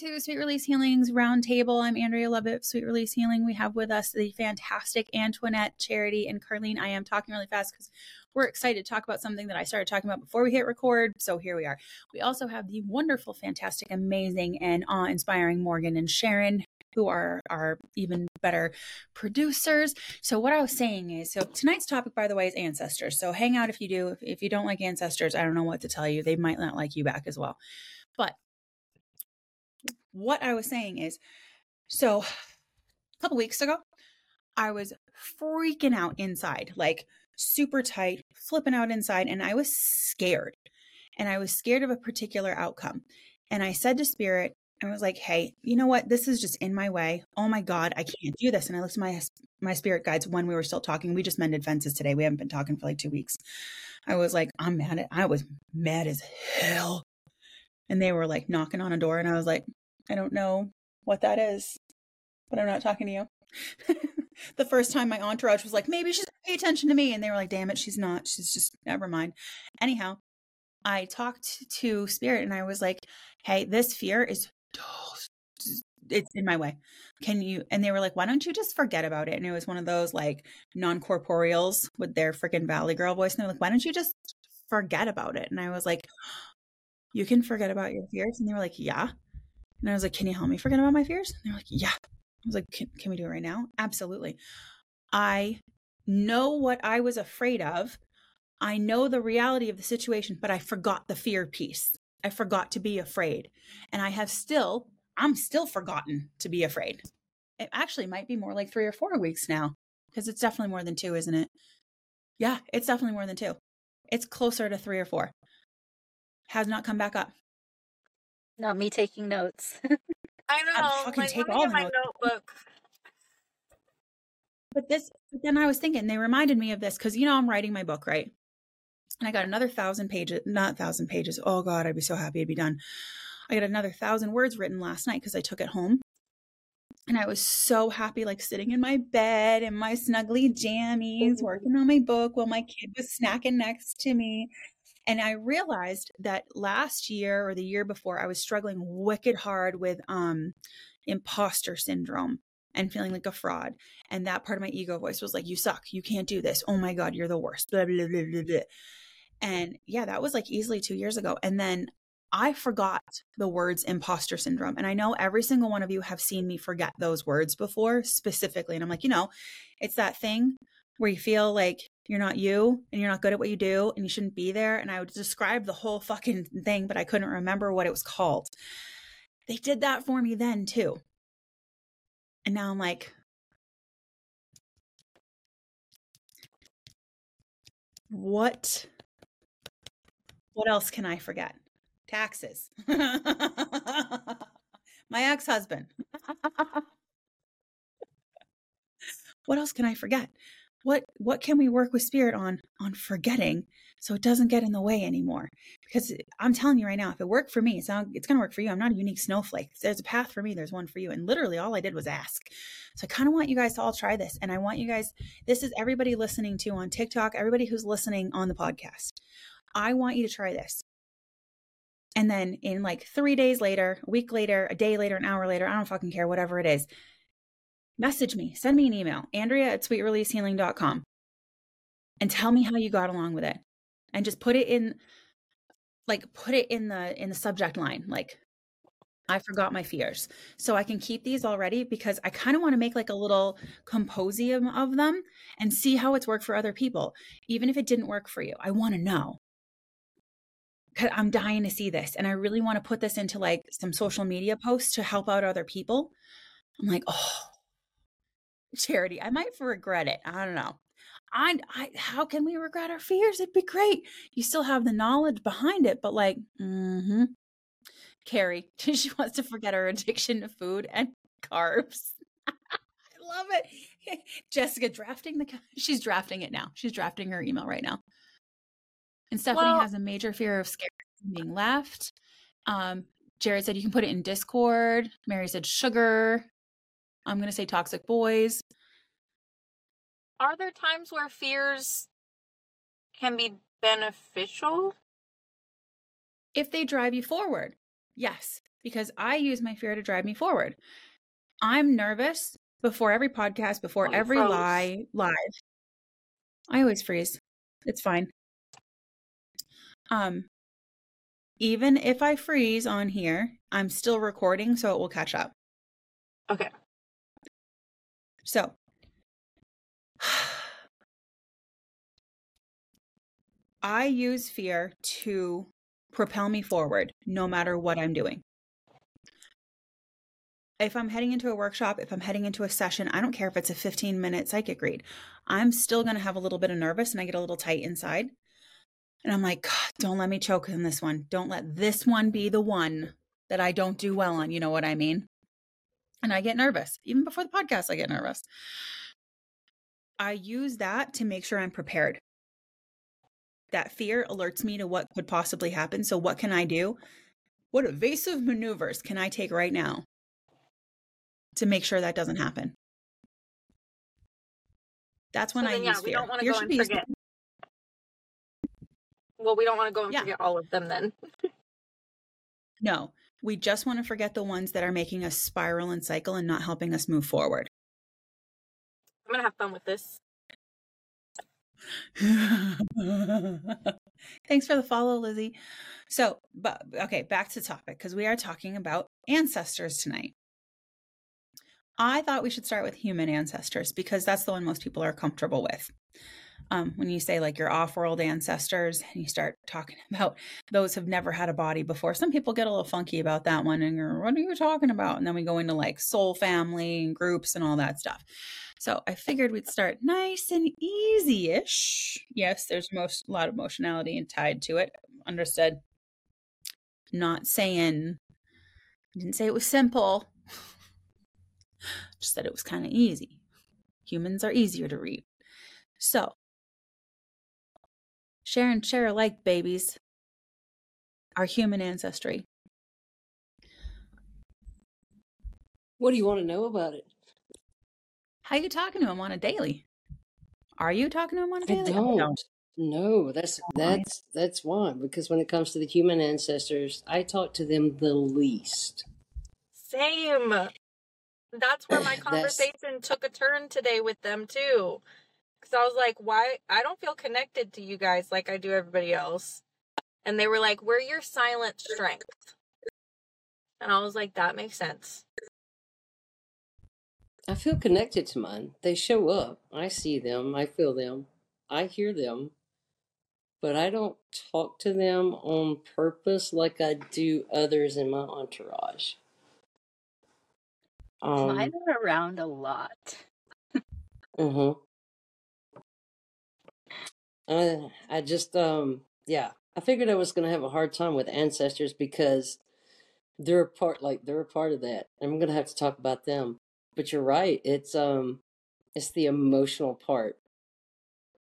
to Sweet Release Healing's Roundtable. I'm Andrea Lovett, Sweet Release Healing. We have with us the fantastic Antoinette, Charity, and Carlene. I am talking really fast because we're excited to talk about something that I started talking about before we hit record. So here we are. We also have the wonderful, fantastic, amazing, and awe inspiring Morgan and Sharon, who are our even better producers. So what I was saying is, so tonight's topic, by the way, is ancestors. So hang out if you do. If, if you don't like ancestors, I don't know what to tell you. They might not like you back as well. But what I was saying is, so a couple weeks ago, I was freaking out inside, like super tight, flipping out inside, and I was scared. And I was scared of a particular outcome. And I said to Spirit, I was like, "Hey, you know what? This is just in my way. Oh my god, I can't do this." And I looked at my my spirit guides when we were still talking. We just mended fences today. We haven't been talking for like 2 weeks. I was like, "I'm mad at I was mad as hell." And they were like knocking on a door and I was like, "I don't know what that is, but I'm not talking to you." the first time my entourage was like, "Maybe she's pay attention to me." And they were like, "Damn it, she's not. She's just never mind." Anyhow, I talked to spirit and I was like, "Hey, this fear is it's in my way. Can you? And they were like, why don't you just forget about it? And it was one of those like non corporeals with their freaking Valley Girl voice. And they're like, why don't you just forget about it? And I was like, you can forget about your fears. And they were like, yeah. And I was like, can you help me forget about my fears? And they're like, yeah. I was like, can, can we do it right now? Absolutely. I know what I was afraid of. I know the reality of the situation, but I forgot the fear piece. I forgot to be afraid. And I have still, I'm still forgotten to be afraid. It actually might be more like three or four weeks now because it's definitely more than two, isn't it? Yeah, it's definitely more than two. It's closer to three or four. Has not come back up. Not me taking notes. I know. I'll fucking like, take all the my notes. notebook. But this, but then I was thinking, they reminded me of this because, you know, I'm writing my book, right? And I got another thousand pages, not thousand pages. Oh God, I'd be so happy to be done. I got another thousand words written last night because I took it home. And I was so happy, like sitting in my bed in my snuggly jammies, mm-hmm. working on my book while my kid was snacking next to me. And I realized that last year or the year before, I was struggling wicked hard with um, imposter syndrome and feeling like a fraud. And that part of my ego voice was like, You suck. You can't do this. Oh my God, you're the worst. Blah, blah, blah. And yeah, that was like easily two years ago. And then I forgot the words imposter syndrome. And I know every single one of you have seen me forget those words before specifically. And I'm like, you know, it's that thing where you feel like you're not you and you're not good at what you do and you shouldn't be there. And I would describe the whole fucking thing, but I couldn't remember what it was called. They did that for me then too. And now I'm like, what what else can I forget? Taxes. My ex-husband. what else can I forget? What what can we work with spirit on on forgetting so it doesn't get in the way anymore? Because eh, I'm telling you right now, if it worked for me, it's not, it's going to work for you. I'm not a unique snowflake. There's a path for me. There's one for you. And literally, all I did was ask. So I kind of want you guys to all try this. And I want you guys. This is everybody listening to on TikTok. Everybody who's listening on the podcast. I want you to try this. And then in like three days later, a week later, a day later, an hour later, I don't fucking care, whatever it is, message me, send me an email, Andrea at sweetreleasehealing.com, and tell me how you got along with it. And just put it in like put it in the in the subject line, like I forgot my fears. So I can keep these already because I kind of want to make like a little composium of them and see how it's worked for other people. Even if it didn't work for you, I want to know. Cause I'm dying to see this. And I really want to put this into like some social media posts to help out other people. I'm like, oh, charity. I might regret it. I don't know. I, I, how can we regret our fears? It'd be great. You still have the knowledge behind it, but like, mm-hmm. Carrie, she wants to forget her addiction to food and carbs. I love it. Jessica drafting the, she's drafting it now. She's drafting her email right now. And Stephanie Well- has a major fear of scared being left. Um, Jared said you can put it in Discord. Mary said sugar. I'm going to say toxic boys. Are there times where fears can be beneficial? if they drive you forward. Yes. because I use my fear to drive me forward. I'm nervous before every podcast, before Oh, every froze. lie live. I always freeze. It's fine. Um even if I freeze on here, I'm still recording so it will catch up. Okay. So, I use fear to propel me forward no matter what I'm doing. If I'm heading into a workshop, if I'm heading into a session, I don't care if it's a 15 minute psychic read, I'm still going to have a little bit of nervous and I get a little tight inside. And I'm like, don't let me choke on this one. Don't let this one be the one that I don't do well on. You know what I mean? And I get nervous. Even before the podcast, I get nervous. I use that to make sure I'm prepared. That fear alerts me to what could possibly happen. So, what can I do? What evasive maneuvers can I take right now to make sure that doesn't happen? That's when so I then, use yeah, we don't want to Fear go should and forget. Well, we don't want to go and Yeah. forget all of them then. No, we just want to forget the ones that are making us spiral and cycle and not helping us move forward. I'm gonna have fun with this. Thanks for the follow, Lizzie. So, but okay, back to topic because we are talking about ancestors tonight. I thought we should start with human ancestors because that's the one most people are comfortable with. Um, when you say like your off-world ancestors and you start talking about those have never had a body before, some people get a little funky about that one and you're, what are you talking about? And then we go into like soul family and groups and all that stuff. So I figured we'd start nice and easy-ish. Yes, there's most a lot of emotionality and tied to it. Understood. Not saying didn't say it was simple. Just said it was kind of easy. Humans are easier to read. So share and share alike, babies. Our human ancestry. What do you want to know about it? How you talking to him on a daily? Are you talking to him on a daily? I don't. No, that's that's that's why. Because when it comes to the human ancestors, I talk to them the least. Same. That's where my conversation took a turn today with them too. Cuz I was like, "Why I don't feel connected to you guys like I do everybody else." And they were like, "We're your silent strength." And I was like, "That makes sense." I feel connected to mine. They show up. I see them. I feel them. I hear them. But I don't talk to them on purpose like I do others in my entourage. Um, Mine are around a lot. Uh-huh. Uh, I just um yeah, I figured I was gonna have a hard time with ancestors because they're a part like they're a part of that. I'm gonna have to talk about them. But you're right, it's um it's the emotional part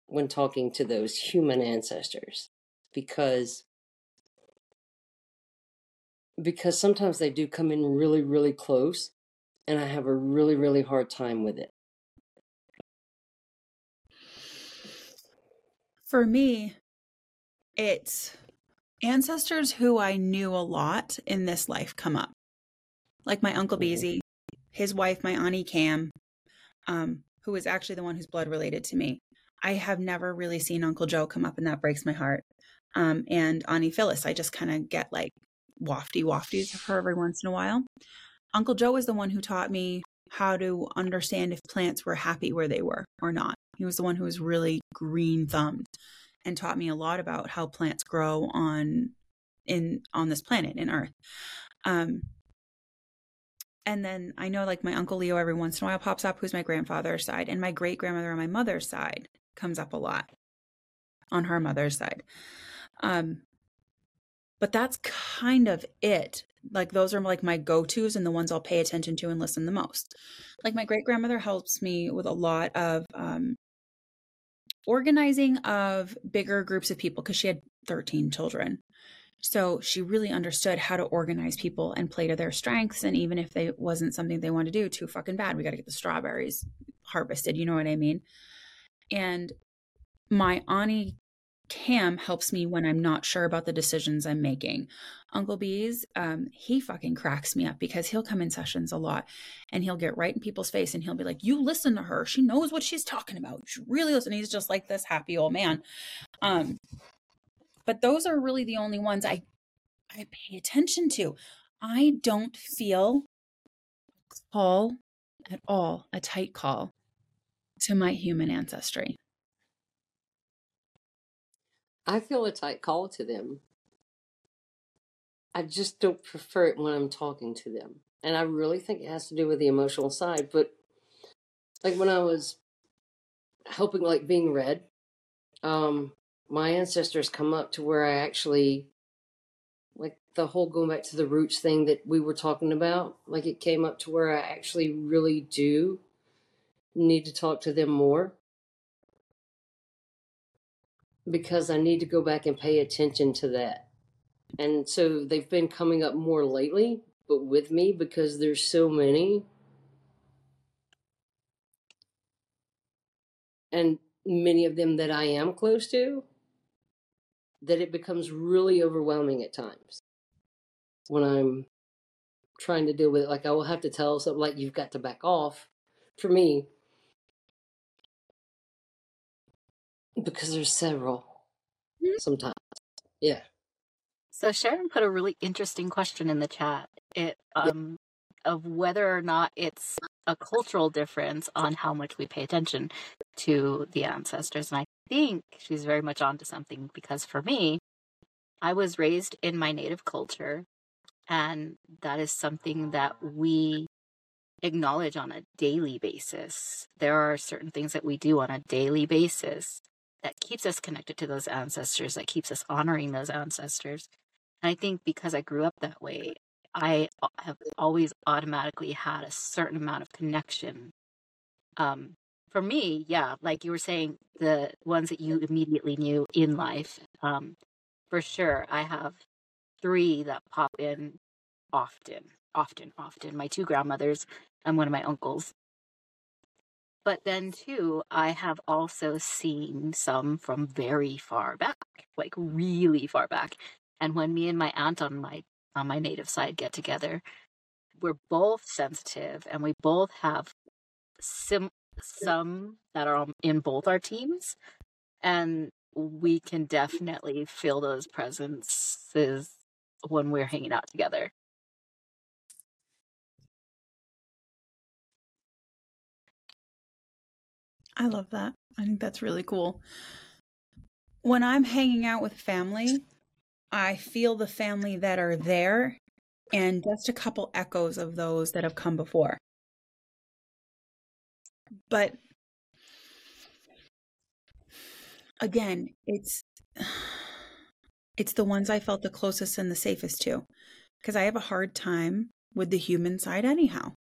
when talking to those human ancestors because because sometimes they do come in really really close and I have a really really hard time with it. For me, it's ancestors who I knew a lot in this life come up. Like my Uncle Mhm. Beezy, his wife, my Auntie Cam, um, who is actually the one who's blood related to me. I have never really seen Uncle Joe come up, and that breaks my heart. Um, and Auntie Phyllis, I just kind of get like wafty wafties of her every once in a while. Uncle Joe is the one who taught me how to understand if plants were happy where they were or not. He was the one who was really green thumbed and taught me a lot about how plants grow on in on this planet in Earth. Um, and then I know like my uncle Leo every once in a while pops up, who's my grandfather's side, and my great grandmother on my mother's side comes up a lot on her mother's side. Um, but that's kind of it. Like those are like my go-tos and the ones I'll pay attention to and listen the most. Like my great grandmother helps me with a lot of um, organizing of bigger groups of people because she had 13 children. So she really understood how to organize people and play to their strengths. And even if they wasn't something they wanted to do, too fucking bad. We got to get the strawberries harvested. You know what I mean? And my auntie Cam helps me when I'm not sure about the decisions I'm making. Uncle Bees, um, he fucking cracks me up because he'll come in sessions a lot and he'll get right in people's face and he'll be like, You listen to her. She knows what she's talking about. You really listen. He's just like this happy old man. Um, but those are really the only ones I I pay attention to. I don't feel call at all, a tight call to my human ancestry. I feel a tight call to them. I just don't prefer it when I'm talking to them. And I really think it has to do with the emotional side. But like when I was helping, like being read, um, my ancestors come up to where I actually, like the whole going back to the roots thing that we were talking about, like it came up to where I actually really do need to talk to them more because I need to go back and pay attention to that. And so they've been coming up more lately, but with me because there's so many. And many of them that I am close to, that it becomes really overwhelming at times when I'm trying to deal with it. Like I will have to tell something like you've got to back off for me because there's several Mhm. sometimes. Yeah. So Sharon put a really interesting question in the chat. It um of whether or not it's a cultural difference on how much we pay attention to the ancestors. And I think she's very much onto something because for me, I was raised in my native culture and that is something that we acknowledge on a daily basis. There are certain things that we do on a daily basis that keeps us connected to those ancestors, that keeps us honoring those ancestors. And I think because I grew up that way, I have always automatically had a certain amount of connection. Um, for me, yeah, like you were saying, the ones that you immediately knew in life, um, for sure, I have three that pop in often, often, often. My two grandmothers and one of my uncles. But then, too, I have also seen some from very far back, like really far back. And when me and my aunt on my on my native side get together, we're both sensitive, and we both have sim some that are in both our teams, and we can definitely feel those presences when we're hanging out together. I love that. I think that's really cool. When I'm hanging out with family, I feel the family that are there and just a couple echoes of those that have come before. But again, it's it's the ones I felt the closest and the safest to because I have a hard time with the human side anyhow.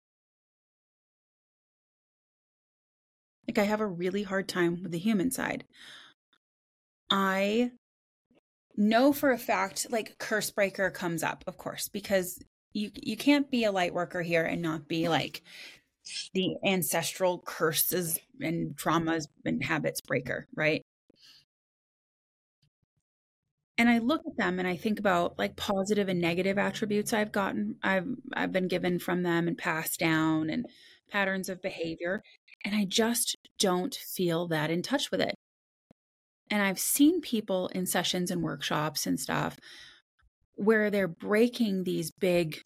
Like I have a really hard time with the human side. I know for a fact like curse breaker comes up, of course, because you you can't be a light worker here and not be mm-hmm. like the ancestral curses and traumas and habits breaker, right? And I look at them and I think about like positive and negative attributes I've gotten I've I've been given from them and passed down and patterns of behavior and I just don't feel that in touch with it. And I've seen people in sessions and workshops and stuff where they're breaking these big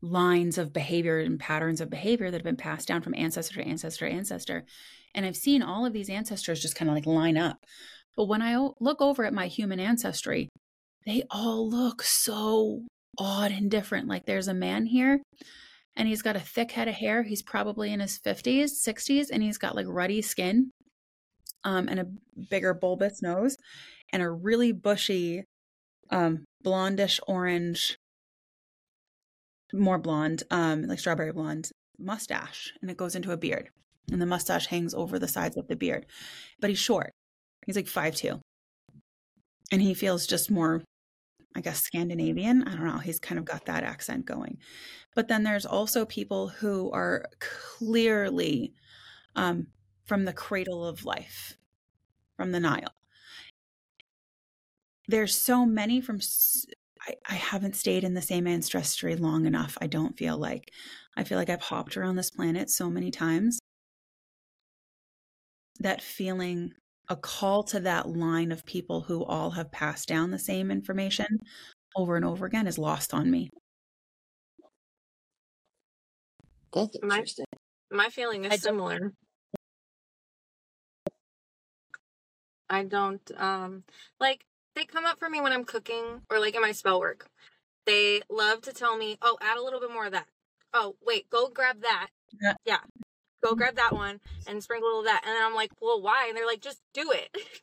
lines of behavior and patterns of behavior that have been passed down from ancestor to ancestor to ancestor. And I've seen all of these ancestors just kind of like line up. But when I look over at my human ancestry, they all look so odd and different. Like there's a man here and he's got a thick head of hair. He's probably in his 50s, 60s, and he's got like ruddy skin um, and a bigger bulbous nose and a really bushy um, blondish orange, more blonde, um, like strawberry blonde mustache. And it goes into a beard. And the mustache hangs over the sides of the beard. But he's short. He's like five two, And he feels just more I guess Scandinavian. I don't know. He's kind of got that accent going. But then there's also people who are clearly um, from the cradle of life, from the Nile. there's so many from I, I haven't stayed in the same ancestry long enough. I don't feel like. I feel like I've hopped around this planet so many times. That feeling, a call to that line of people who all have passed down the same information over and over again is lost on me. That's interesting. My, my feeling is similar. I don't um like they come up for me when I'm cooking or like in my spell work. They love to tell me, "Oh, add a little bit more of that." Oh, wait, go grab that. Yeah. yeah. Go grab that one and sprinkle a little of that. And then I'm like, "Well, why?" And they're like, "Just do it."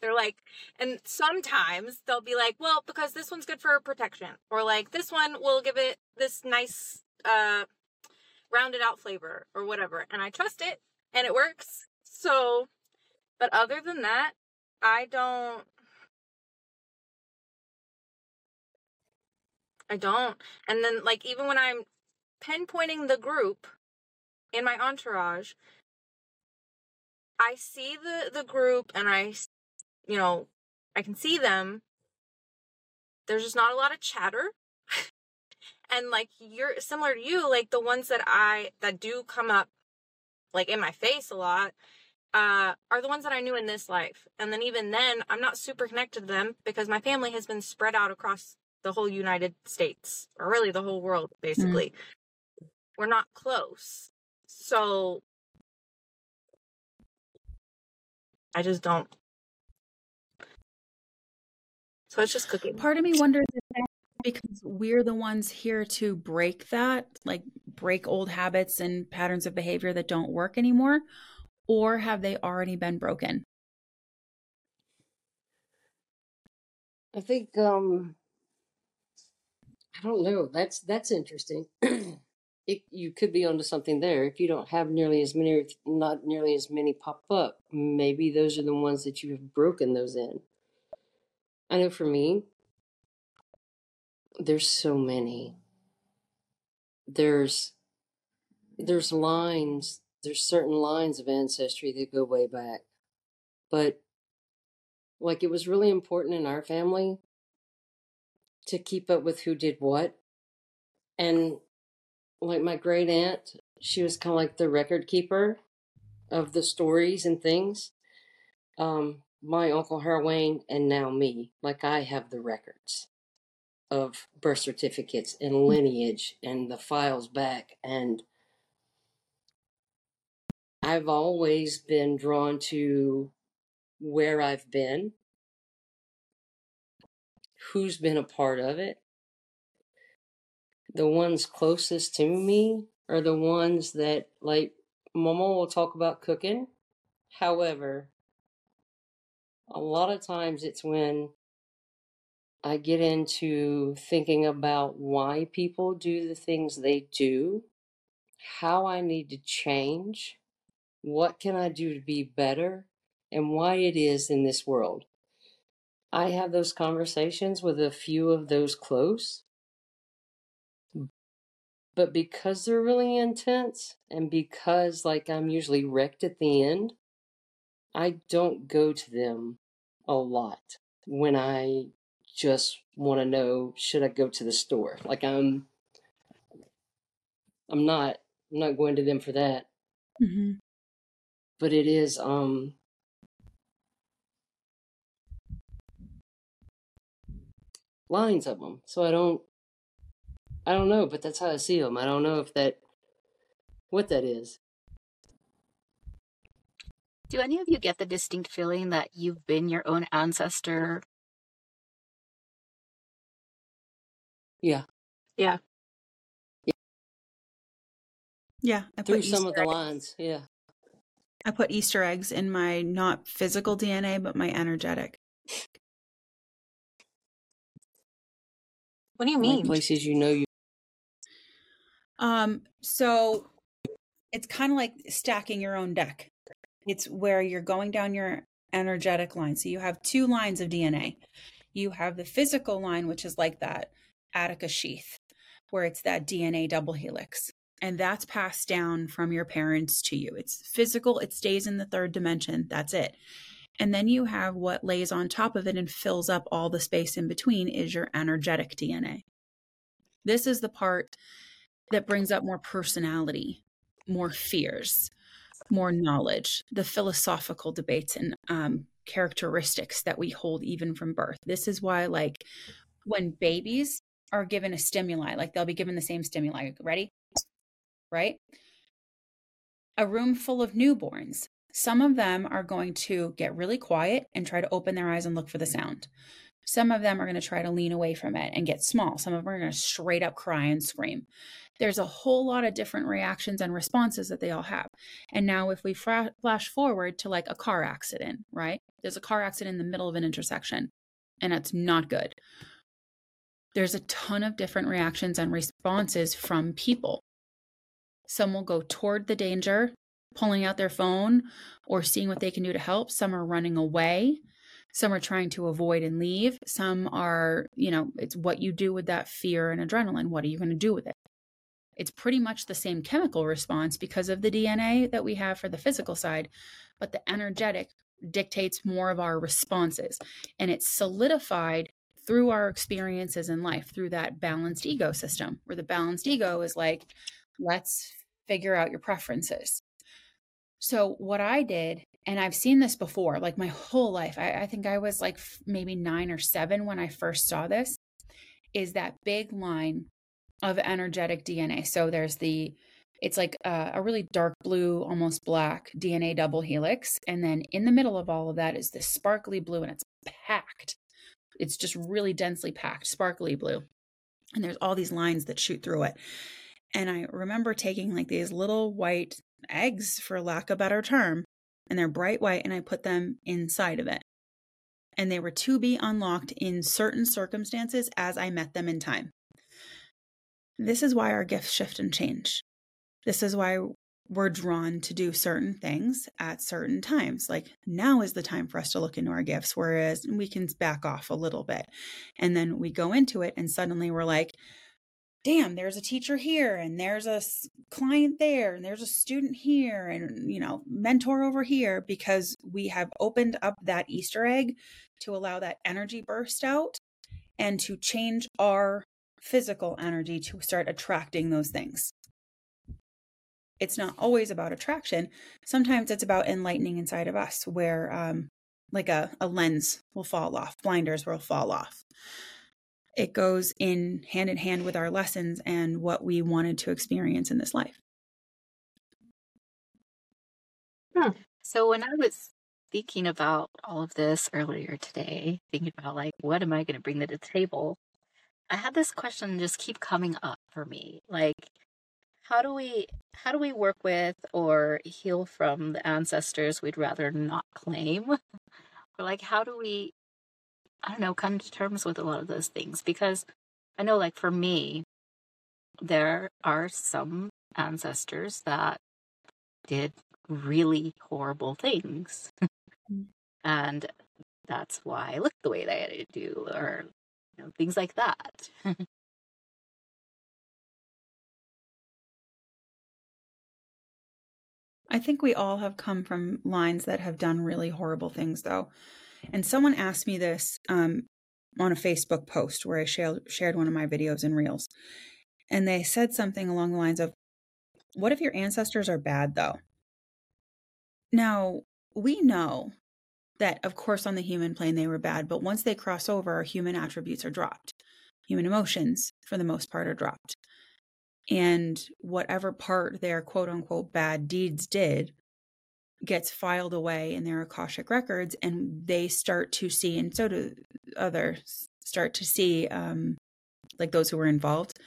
they're like, and sometimes they'll be like, "Well, because this one's good for protection." Or like, "This one will give it this nice uh rounded out flavor or whatever." And I trust it and it works. So, but other than that, I don't I don't. And then like even when I'm pinpointing the group in my entourage, I see the the group and I you know, I can see them. There's just not a lot of chatter. and like you're similar to you, like the ones that I that do come up like in my face a lot uh, are the ones that I knew in this life. And then even then, I'm not super connected to them because my family has been spread out across the whole United States, or really the whole world, mm-hmm. basically. Mm-hmm. We're not close. So I just don't. So it's just cooking. Part of me wonders if because we're the ones here to break that, like break old habits and patterns of behavior that don't work anymore, or have they already been broken? I think um I don't know. That's that's interesting. it, you could be onto something there. If you don't have nearly as many, not nearly as many pop up, maybe those are the ones that you have broken those in. I know for me, there's so many. There's there's lines. There's certain lines of ancestry that go way back, but like it was really important in our family to keep up with who did what. And like my great aunt, she was kind of like the record keeper of the stories and things. Um, my uncle Harwayne and now me, like I have the records of birth certificates and lineage and the files back and I've always been drawn to where I've been who's been a part of it. The ones closest to me are the ones that, like, Mama will talk about cooking. However, a lot of times it's when I get into thinking about why people do the things they do, how I need to change, what can I do to be better, and why it is in this world. I have those conversations with a few of those close. But because they're really intense and because like I'm usually wrecked at the end, I don't go to them a lot when I just want to know should I go to the store. Like I'm I'm not I'm not going to them for that. Mm-hmm. But it is um lines of them. So I don't, I don't know, but that's how I see them. I don't know if that, what that is. Do any of you get the distinct feeling that you've been your own ancestor? Yeah. Yeah. Yeah. I Through some of the lines. Yeah. I put Easter eggs in my not physical DNA, but my energetic. What do you mean? Like places you know you. Um. So it's kind of like stacking your own deck. It's where you're going down your energetic line. So you have two lines of DNA. You have the physical line, which is like that Attica sheath, where it's that DNA double helix. And that's passed down from your parents to you. It's physical, it stays in the third dimension. That's it. And then you have what lays on top of it and fills up all the space in between is your energetic DNA. This is the part that brings up more personality, more fears, more knowledge, the philosophical debates and um, characteristics that we hold even from birth. This is why, like, when babies are given a stimuli, like they'll be given the same stimuli. Ready? Right? A room full of newborns. Some of them are going to get really quiet and try to open their eyes and look for the sound. Some of them are going to try to lean away from it and get small. Some of them are going to straight up cry and scream. There's a whole lot of different reactions and responses that they all have. And now, if we flash forward to like a car accident, right? There's a car accident in the middle of an intersection, and it's not good. There's a ton of different reactions and responses from people. Some will go toward the danger, pulling out their phone or seeing what they can do to help. Some are running away. Some are trying to avoid and leave. Some are, you know, it's what you do with that fear and adrenaline. What are you going to do with it? It's pretty much the same chemical response because of the DNA that we have for the physical side, but the energetic dictates more of our responses. And it's solidified through our experiences in life, through that balanced ego system, where the balanced ego is like, let's figure out your preferences. So, what I did, and I've seen this before, like my whole life, I, I think I was like maybe nine or seven when I first saw this, is that big line of energetic DNA. So there's the it's like a, a, really dark blue, almost black DNA double helix. And then in the middle of all of that is this sparkly blue, and it's packed. It's just really densely packed, sparkly blue. And there's all these lines that shoot through it. And I remember taking like these little white eggs, for lack of a better term, and they're bright white, and I put them inside of it. And they were to be unlocked in certain circumstances as I met them in time. This is why our gifts shift and change. This is why we're drawn to do certain things at certain times. Like now is the time for us to look into our gifts, whereas we can back off a little bit. And then we go into it, and suddenly we're like, damn, there's a teacher here, and there's a client there, and there's a student here, and, you know, mentor over here, because we have opened up that Easter egg to allow that energy burst out and to change our physical energy to start attracting those things. It's not always about attraction. Sometimes it's about enlightening inside of us, where um, like a, a lens will fall off, blinders will fall off. It goes in hand in hand with our lessons and what we wanted to experience in this life. Hmm. So when I was thinking about all of this earlier today, thinking about like, what am I going to bring to the table? I had this question just keep coming up for me. Like how do we how do we work with or heal from the ancestors we'd rather not claim? or like how do we I don't know, come to terms with a lot of those things because I know like for me there are some ancestors that did really horrible things. Mm. and that's why I look the way that I do or you know, things like that. I think we all have come from lines that have done really horrible things, though. And someone asked me this um, on a Facebook post where I shared, shared one of my videos and reels. And they said something along the lines of, What if your ancestors are bad, though? Now, we know that of course on the human plane they were bad but once they cross over human attributes are dropped human emotions for the most part are dropped and whatever part their quote unquote bad deeds did gets filed away in their akashic records and they start to see and so do others start to see um like those who were involved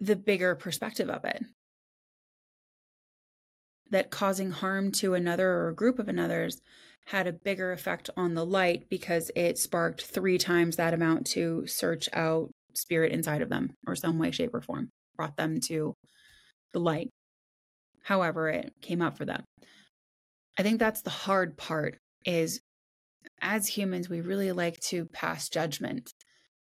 the bigger perspective of it. That causing harm to another or a group of another's had a bigger effect on the light because it sparked three times that amount to search out spirit inside of them or some way shape or form brought them to the light however it came up for them i think that's the hard part is as humans we really like to pass judgment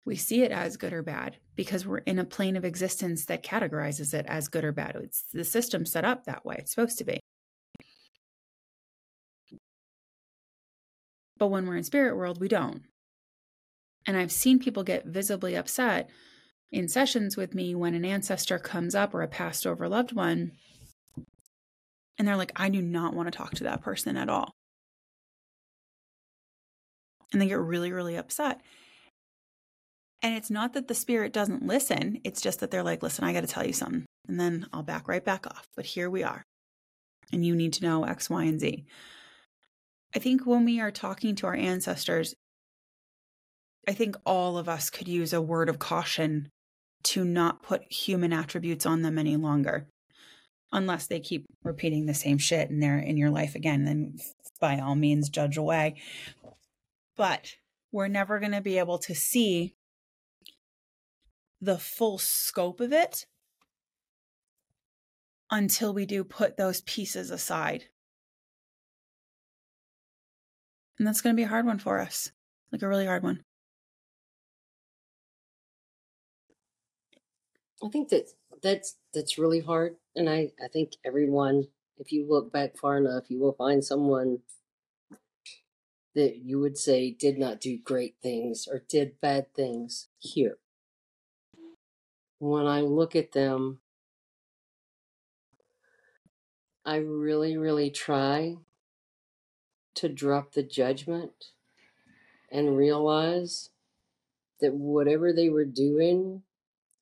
we see it as good or bad because we're in a plane of existence that categorizes it as good or bad. It's the system set up that way. It's supposed to be. But when we're in spirit world, we don't. And I've seen people get visibly upset in sessions with me when an ancestor comes up or a passed over loved one. And they're like, I do not want to talk to that person at all. And they get really, really upset. And it's not that the spirit doesn't listen, it's just that they're like, listen, I got to tell you something. And then I'll back right back off. But here we are. And you need to know X, Y, and Z. I think when we are talking to our ancestors, I think all of us could use a word of caution to not put human attributes on them any longer. Unless they keep repeating the same shit and they're in your life again, then by all means judge away. But we're never going to be able to see the full scope of it until we do put those pieces aside. And that's going to be a hard one for us, like a really hard one. I think that that's that's really hard, and I I think everyone, if you look back far enough, you will find someone that you would say did not do great things or did bad things here. When I look at them, I really, really try to drop the judgment and realize that whatever they were doing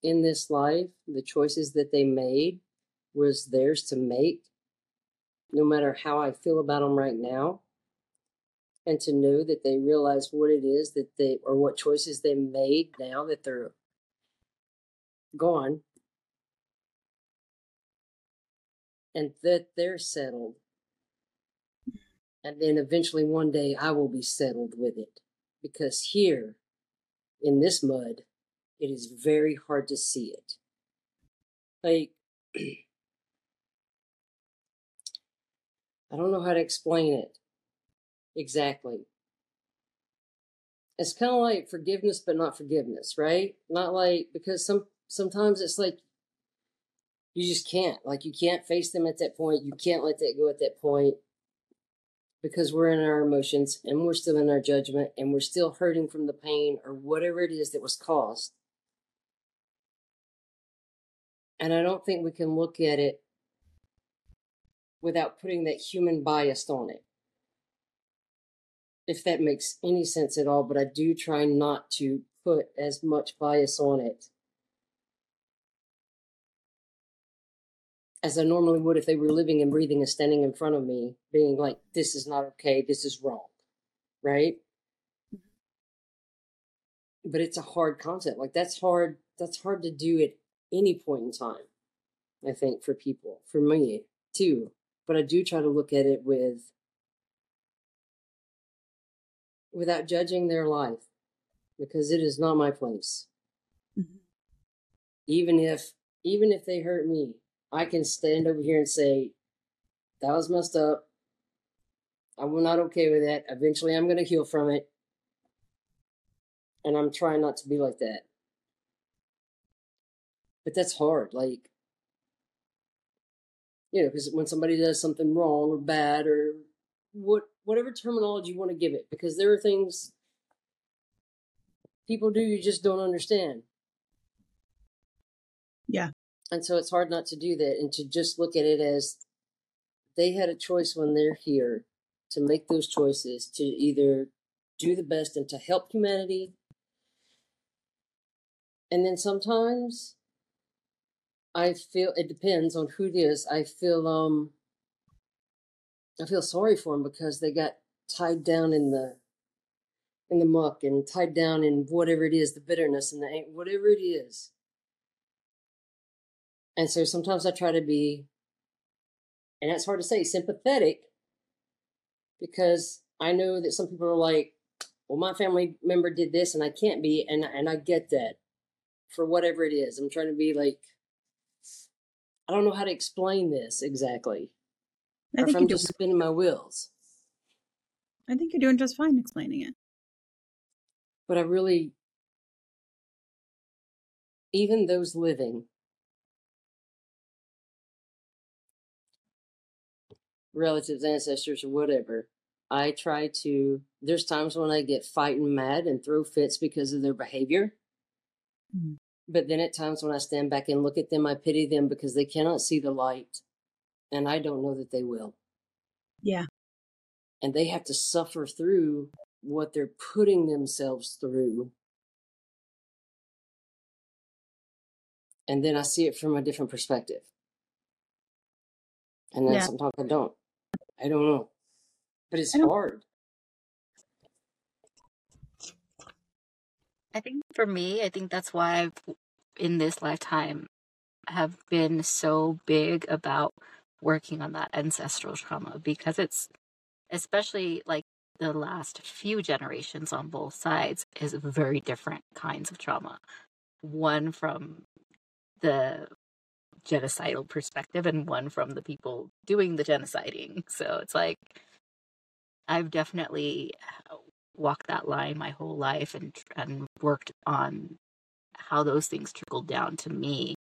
in this life, the choices that they made was theirs to make, no matter how I feel about them right now. And to know that they realize what it is that they, or what choices they made now that they're gone, and that they're settled. And then eventually one day I will be settled with it. Because here, in this mud, it is very hard to see it. Like, I don't know how to explain it exactly. It's kind of like forgiveness, but not forgiveness, right? Not like because some sometimes it's like you just can't, like you can't face them at that point. You can't let that go at that point because we're in our emotions and we're still in our judgment and we're still hurting from the pain or whatever it is that was caused. And I don't think we can look at it without putting that human bias on it. If that makes any sense at all, but I do try not to put as much bias on it as I normally would if they were living and breathing and standing in front of me, being like, this is not okay, this is wrong. Right? But it's a hard concept. Like that's hard that's hard to do at any point in time, I think, for people, for me too. But I do try to look at it with without judging their life because it is not my place. Mm-hmm. Even if even if they hurt me, I can stand over here and say that was messed up. I'm not okay with that. Eventually I'm going to heal from it. And I'm trying not to be like that but that's hard. Like, you know, because when somebody does something wrong or bad or what whatever terminology you want to give it, because there are things people do you just don't understand. Yeah. And so it's hard not to do that and to just look at it as they had a choice when they're here to make those choices to either do the best and to help humanity. And then sometimes I feel it depends on who it is. I feel um I feel sorry for them because they got tied down in the in the muck and tied down in whatever it is, the bitterness and the whatever it is. And so sometimes I try to be, and that's hard to say, sympathetic because I know that some people are like, well, my family member did this and I can't be, and and I get that for whatever it is. I'm trying to be like I don't know how to explain this exactly. I or think if I'm just doing, spinning my wheels. I think you're doing just fine explaining it. But I really, even those living, relatives, ancestors, or whatever, I try to, there's times when I get fighting mad and throw fits because of their behavior. Mhm. But then at times when I stand back and look at them, I pity them because they cannot see the light. And I don't know that they will. Yeah. And they have to suffer through what they're putting themselves through. And then I see it from a different perspective. And then Yeah. sometimes I don't. I don't know. But it's I hard. I think for me, I think that's why I've in this lifetime have been so big about working on that ancestral trauma because it's especially like the last few generations on both sides is very different kinds of trauma. One from the genocidal perspective and one from the people doing the genociding. So it's like I've definitely walked that line my whole life and and worked on how those things trickled down to me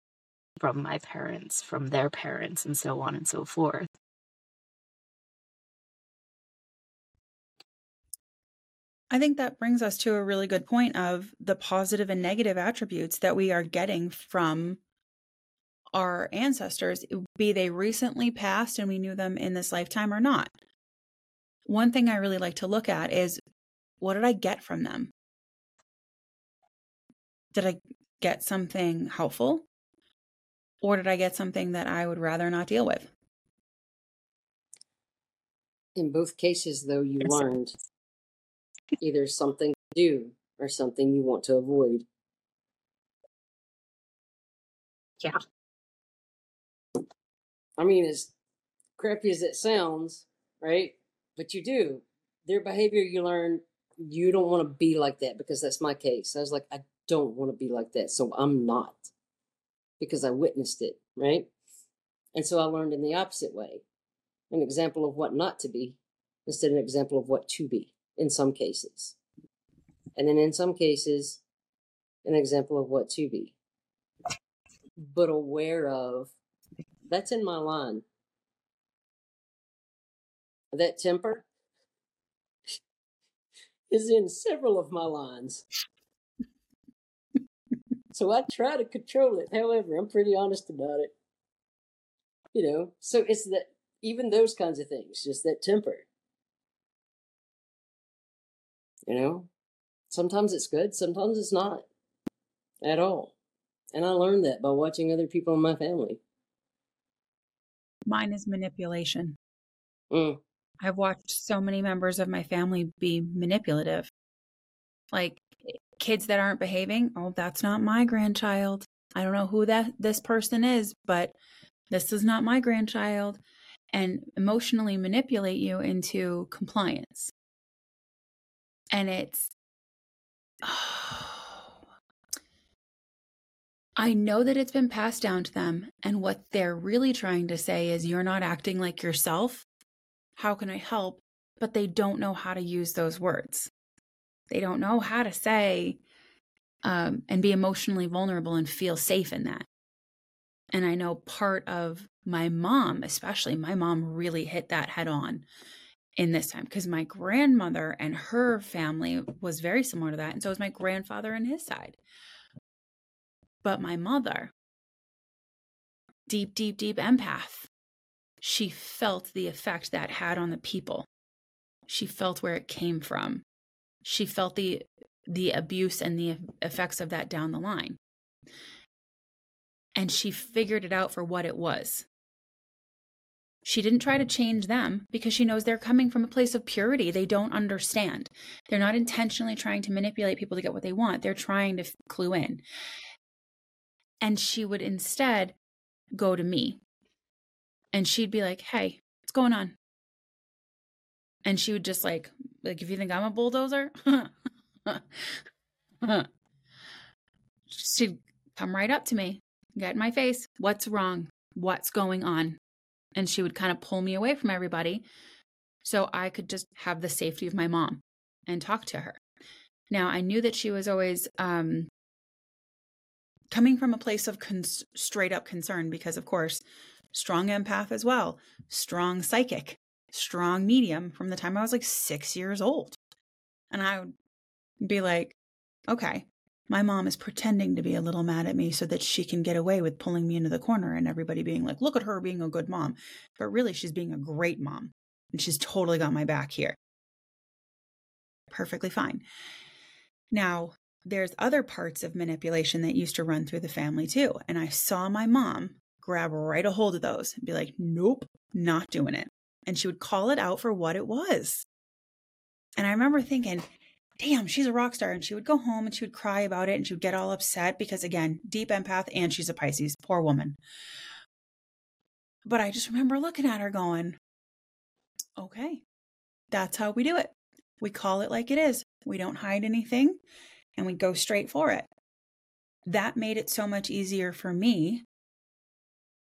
from my parents, from their parents, and so on and so forth. I think that brings us to a really good point of the positive and negative attributes that we are getting from our ancestors, be they recently passed and we knew them in this lifetime or not. One thing I really like to look at is what did I get from them? Did I get something helpful? Or did I get something that I would rather not deal with? In both cases, though, you Yes. learned either something to do or something you want to avoid. Yeah. I mean, as crappy as it sounds, right? But you do. Their behavior, you learn you don't want to be like that because that's my case. I was like, I don't want to be like that. So I'm not because I witnessed it, right? And so I learned in the opposite way an example of what not to be instead of an example of what to be in some cases. And then in some cases, an example of what to be. But aware of that's in my line. That temper is in several of my lines. so I try to control it. However, I'm pretty honest about it. You know, so it's that even those kinds of things, just that temper. You know, sometimes it's good, sometimes it's not at all. And I learned that by watching other people in my family. Mine is manipulation. Mm. I've watched so many members of my family be manipulative. Like eh, kids that aren't behaving, oh, that's not my grandchild. I don't know who that this person is, but this is not my grandchild and emotionally manipulate you into compliance. And it's I know that it's been passed down to them and what they're really trying to say is you're not acting like yourself how can I help? But they don't know how to use those words. They don't know how to say um, and be emotionally vulnerable and feel safe in that. And I know part of my mom, especially my mom, really hit that head on in this time because my grandmother and her family was very similar to that. And so was my grandfather and his side. But my mother, deep, deep, deep empath, she felt the effect that had on the people. She felt where it came from. She felt the the abuse and the effects of that down the line. And she figured it out for what it was. She didn't try to change them because she knows they're coming from a place of purity. They don't understand. They're not intentionally trying to manipulate people to get what they want. They're trying to clue in. And she would instead go to me and she'd be like, "Hey, what's going on?" And she would just like, like, if you think I'm a bulldozer, she'd come right up to me, get in my face. What's wrong? What's going on? And she would kind of pull me away from everybody, so I could just have the safety of my mom and talk to her. Now I knew that she was always um, coming from a place of con- straight up concern because, of course strong empath as well, strong psychic. strong medium from the time I was like six years old. And I would be like, okay, my mom is pretending to be a little mad at me so that she can get away with pulling me into the corner and everybody being like, look at her being a good mom. But really, she's being a great mom. And she's totally got my back here. Perfectly fine. Now, there's other parts of manipulation that used to run through the family too. And I saw my mom grab right a hold of those and be like, nope, not doing it. And she would call it out for what it was. And I remember thinking, damn, she's a rock star. And she would go home and she would cry about it and she would get all upset because, again, deep empath and she's a Pisces. Poor woman. But I just remember looking at her going, okay, that's how we do it. We call it like it is. We don't hide anything and we go straight for it. That made it so much easier for me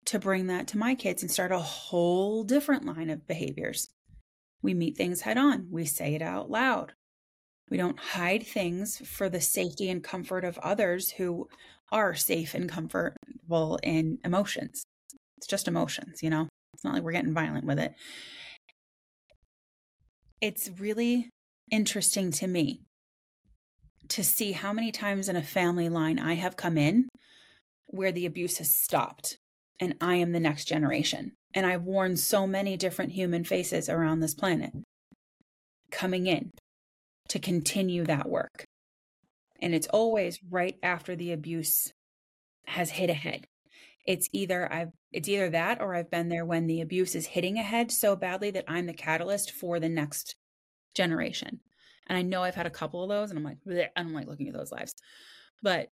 to bring that to my kids and start a whole different line of behaviors. We meet things head on, we say it out loud. We don't hide things for the safety and comfort of others who are safe and comfortable in emotions. It's just emotions, you know? It's not like we're getting violent with it. It's really interesting to me to see how many times in a family line I have come in where the abuse has stopped and I am the next generation. And I've worn so many different human faces around this planet coming in to continue that work. And it's always right after the abuse has hit ahead. It's either I've it's either that or I've been there when the abuse is hitting ahead so badly that I'm the catalyst for the next generation. And I know I've had a couple of those and I'm like, Bleh, I don't like looking at those lives. But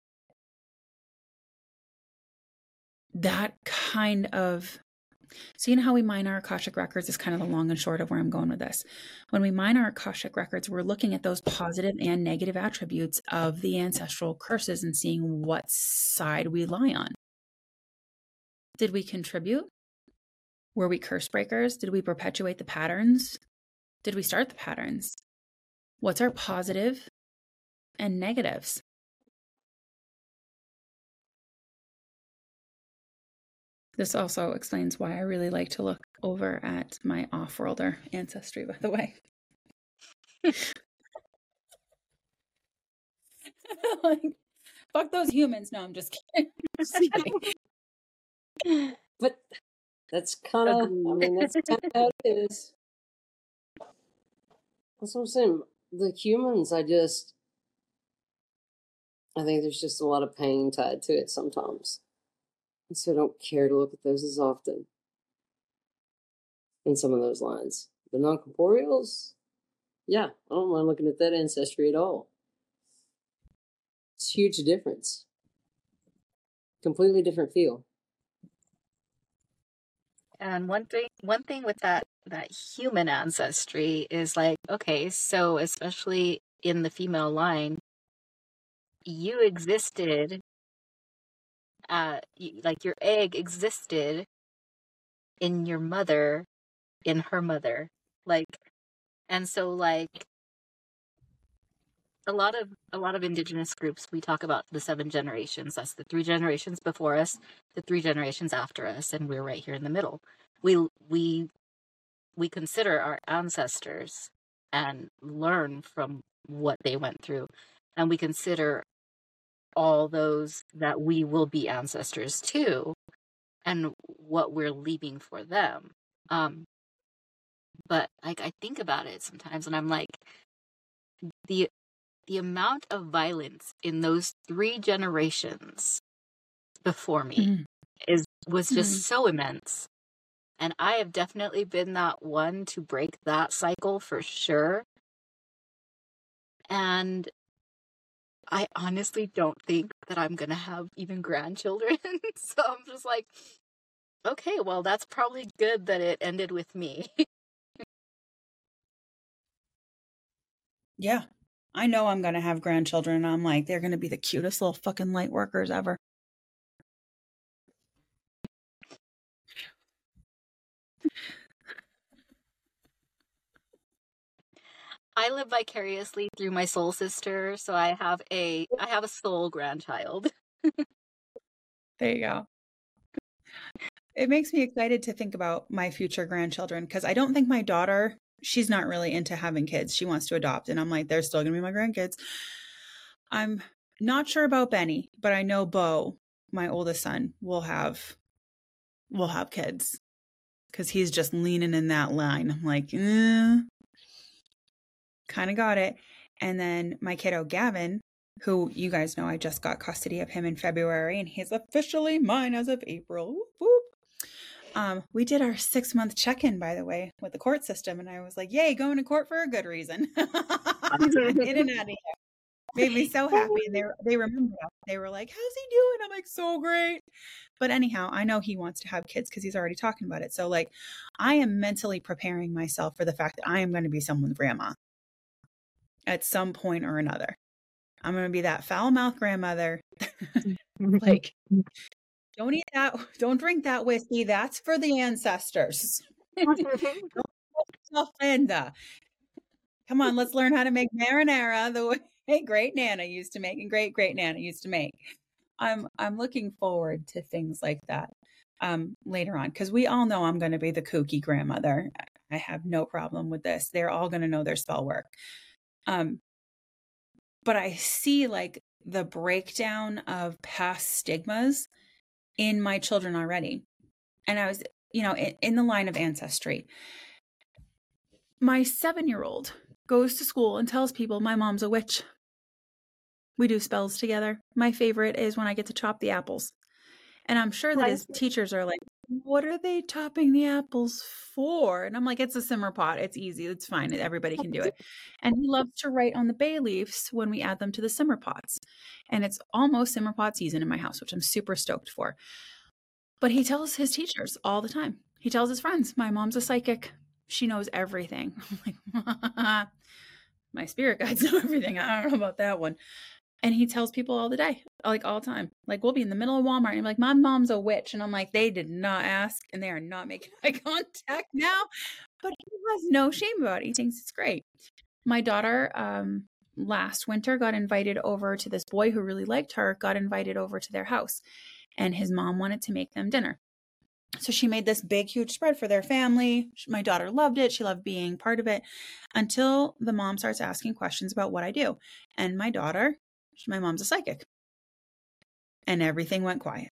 that kind of know how we mine our Akashic records is kind of the long and short of where I'm going with this. When we mine our Akashic records, we're looking at those positive and negative attributes of the ancestral curses and seeing what side we lie on. Did we contribute? Were we curse breakers? Did we perpetuate the patterns? Did we start the patterns? What's our positive and negatives? This also explains why I really like to look over at my off worlder ancestry, by the way. like, fuck those humans. No, I'm just kidding. but that's kind of, I oh. mean, that's kind of how it is. That's what I'm saying. The humans, I just, I think there's just a lot of pain tied to it sometimes. And so I don't care to look at those as often in some of those lines. The non corporeals, yeah, I don't mind looking at that ancestry at all. It's huge difference. Completely different feel. And one thing one thing with that that human ancestry is like, okay, so especially in the female line, you existed uh like your egg existed in your mother in her mother like and so like a lot of a lot of indigenous groups we talk about the seven generations that's the three generations before us the three generations after us and we're right here in the middle. We we we consider our ancestors and learn from what they went through and we consider all those that we will be ancestors to and what we're leaving for them. Um, but like I think about it sometimes and I'm like the the amount of violence in those three generations before me mm. is was just mm. so immense. And I have definitely been that one to break that cycle for sure. And I honestly don't think that I'm going to have even grandchildren. so I'm just like, okay, well, that's probably good that it ended with me. yeah. I know I'm going to have grandchildren. I'm like, they're going to be the cutest little fucking light workers ever. I live vicariously through my soul sister, so I have a I have a soul grandchild. there you go. it makes me excited to think about my future grandchildren because I don't think my daughter, she's not really into having kids. She wants to adopt. And I'm like, they're still going to be my grandkids. I'm not sure about Benny, but I know Bo, my oldest son, will have will have kids because he's just leaning in that line. I'm like, eh, kind of got it. And then my kiddo Gavin, who you guys know I just got custody of him in February, and he's officially mine as of April. Whoop, whoop. Um, we did our six month check in, by the way, with the court system, and I was like, "Yay, going to court for a good reason." in and out of here. Made me so happy, they they remember. They were like, "How's he doing?" I'm like, "So great." But anyhow, I know he wants to have kids because he's already talking about it. So, like, I am mentally preparing myself for the fact that I am going to be someone's grandma at some point or another. I'm going to be that foul mouth grandmother. like, don't eat that, don't drink that whiskey. That's for the ancestors. Linda. Come on, let's learn how to make marinara the way great Nana used to make and great great Nana used to make. I'm I'm looking forward to things like that um, later on because we all know I'm going to be the kooky grandmother. I have no problem with this. They're all going to know their spell work. Um, but I see like the breakdown of past stigmas in my children already. And I was, you know, in, in the line of ancestry. My seven year old goes to school and tells people my mom's a witch. We do spells together. My favorite is when I get to chop the apples. And I'm sure that his teachers are like, what are they topping the apples for? And I'm like, it's a simmer pot. It's easy. It's fine. Everybody can do it. And he loves to write on the bay leaves when we add them to the simmer pots. And it's almost simmer pot season in my house, which I'm super stoked for. But he tells his teachers all the time. He tells his friends, my mom's a psychic. She knows everything. I'm like, my spirit guides know everything. I don't know about that one. And he tells people all the day, like all the time. Like we'll be in the middle of Walmart and I'm like, my mom's a witch. And I'm like, they did not ask and they are not making eye contact now. But he has no shame about it. He thinks it's great. My daughter, um, last winter got invited over to this boy who really liked her, got invited over to their house. And his mom wanted to make them dinner. So she made this big, huge spread for their family. My daughter loved it. She loved being part of it until the mom starts asking questions about what I do. And my daughter my mom's a psychic. And everything went quiet.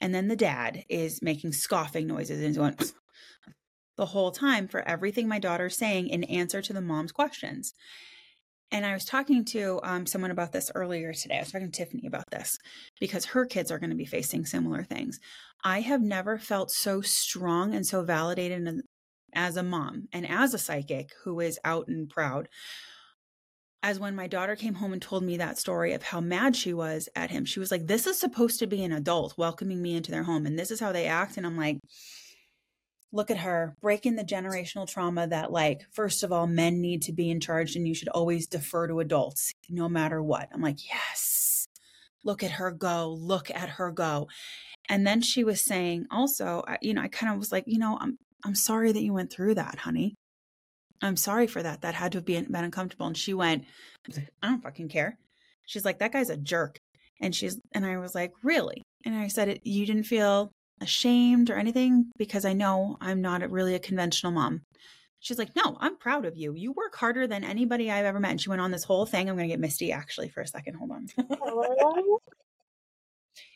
And then the dad is making scoffing noises and going the whole time for everything my daughter's saying in answer to the mom's questions. And I was talking to um, someone about this earlier today. I was talking to Tiffany about this because her kids are going to be facing similar things. I have never felt so strong and so validated as a mom and as a psychic who is out and proud as when my daughter came home and told me that story of how mad she was at him. She was like, This is supposed to be an adult welcoming me into their home, and this is how they act. And I'm like, Look at her breaking the generational trauma that, like, first of all, men need to be in charge and you should always defer to adults no matter what. I'm like, Yes, look at her go, look at her go. And then she was saying also, you know, I kind of was like, you know, I'm I'm sorry that you went through that, honey. I'm sorry for that. That had to have been, been uncomfortable. And she went, I don't fucking care. She's like, that guy's a jerk. And she's, and I was like, really? And I said, you didn't feel ashamed or anything because I know I'm not a, really a conventional mom. She's like, no, I'm proud of you. You work harder than anybody I've ever met. And she went on this whole thing. I'm going to get misty actually for a second. Hold on.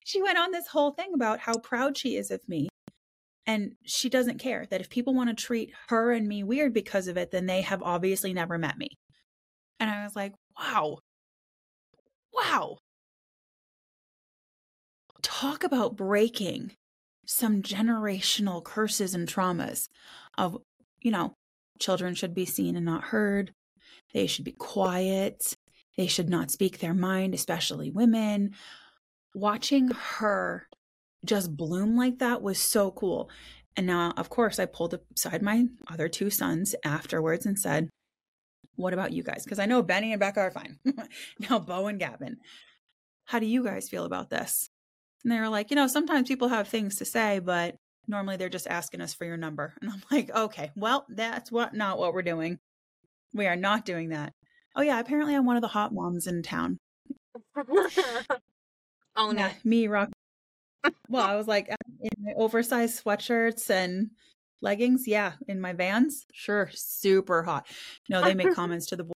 she went on this whole thing about how proud she is of me and she doesn't care that if people want to treat her and me weird because of it, then they have obviously never met me. And I was like, wow. Wow. Talk about breaking some generational curses and traumas of, you know, children should be seen and not heard. They should be quiet. They should not speak their mind, especially women. Watching her just bloom like that was so cool. And now, of course, I pulled aside my other two sons afterwards and said, What about you guys? Because I know Benny and Becca are fine. now, Bo and Gavin, how do you guys feel about this? And they were like, You know, sometimes people have things to say, but normally they're just asking us for your number. And I'm like, Okay, well, that's what not what we're doing. We are not doing that. Oh, yeah, apparently I'm one of the hot moms in town. oh, no. me, Rock well, I was like in my oversized sweatshirts and leggings. Yeah, in my vans, sure, super hot. No, they make comments to the boy.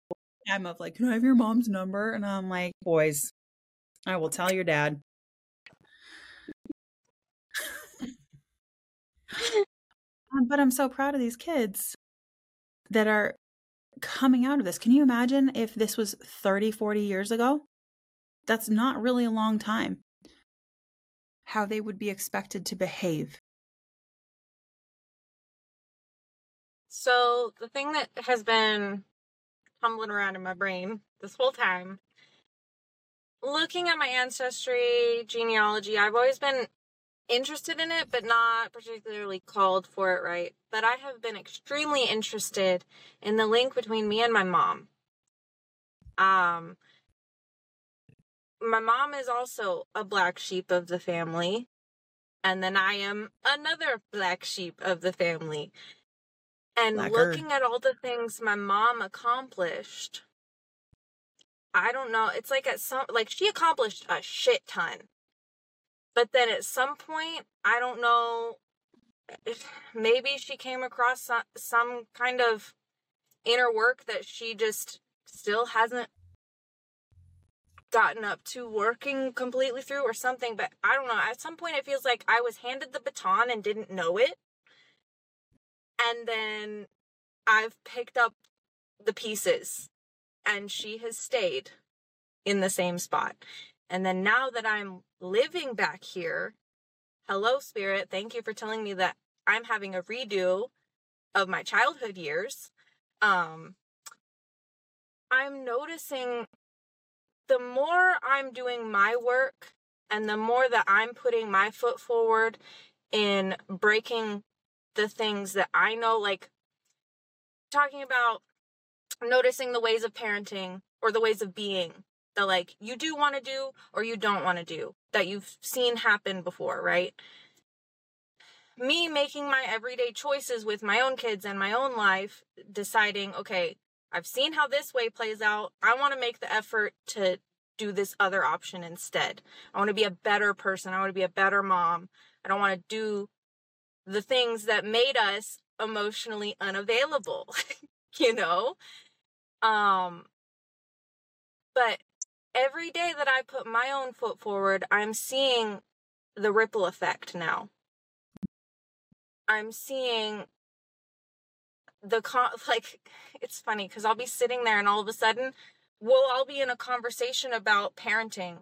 I'm of like, can I have your mom's number? And I'm like, boys, I will tell your dad. Um, but I'm so proud of these kids that are coming out of this. Can you imagine if this was 30, 40 years ago? That's not really a long time. How they would be expected to behave. So, the thing that has been tumbling around in my brain this whole time, looking at my ancestry, genealogy, I've always been interested in it, but not particularly called for it, right? But I have been extremely interested in the link between me and my mom. Um, my mom is also a black sheep of the family, and then I am another black sheep of the family. And Blacker. looking at all the things my mom accomplished, I don't know. It's like at some like she accomplished a shit ton. But then at some point, I don't know if maybe she came across some, some kind of inner work that she just still hasn't gotten up to working completely through or something but i don't know at some point it feels like i was handed the baton and didn't know it. And then i've picked up the pieces and she has stayed in the same spot. And then now that i'm living back here hello spirit thank you for telling me that i'm having a redo of my childhood years. Um i'm noticing the more I'm doing my work and the more that I'm putting my foot forward in breaking the things that I know, like talking about noticing the ways of parenting or the ways of being that, like, you do want to do or you don't want to do that you've seen happen before, right? Me making my everyday choices with my own kids and my own life, deciding, okay, I've seen how this way plays out. I want to make the effort to do this other option instead. I want to be a better person. I want to be a better mom. I don't want to do the things that made us emotionally unavailable, you know? Um but every day that I put my own foot forward, I'm seeing the ripple effect now. I'm seeing the con like it's funny because I'll be sitting there and all of a sudden we'll all be in a conversation about parenting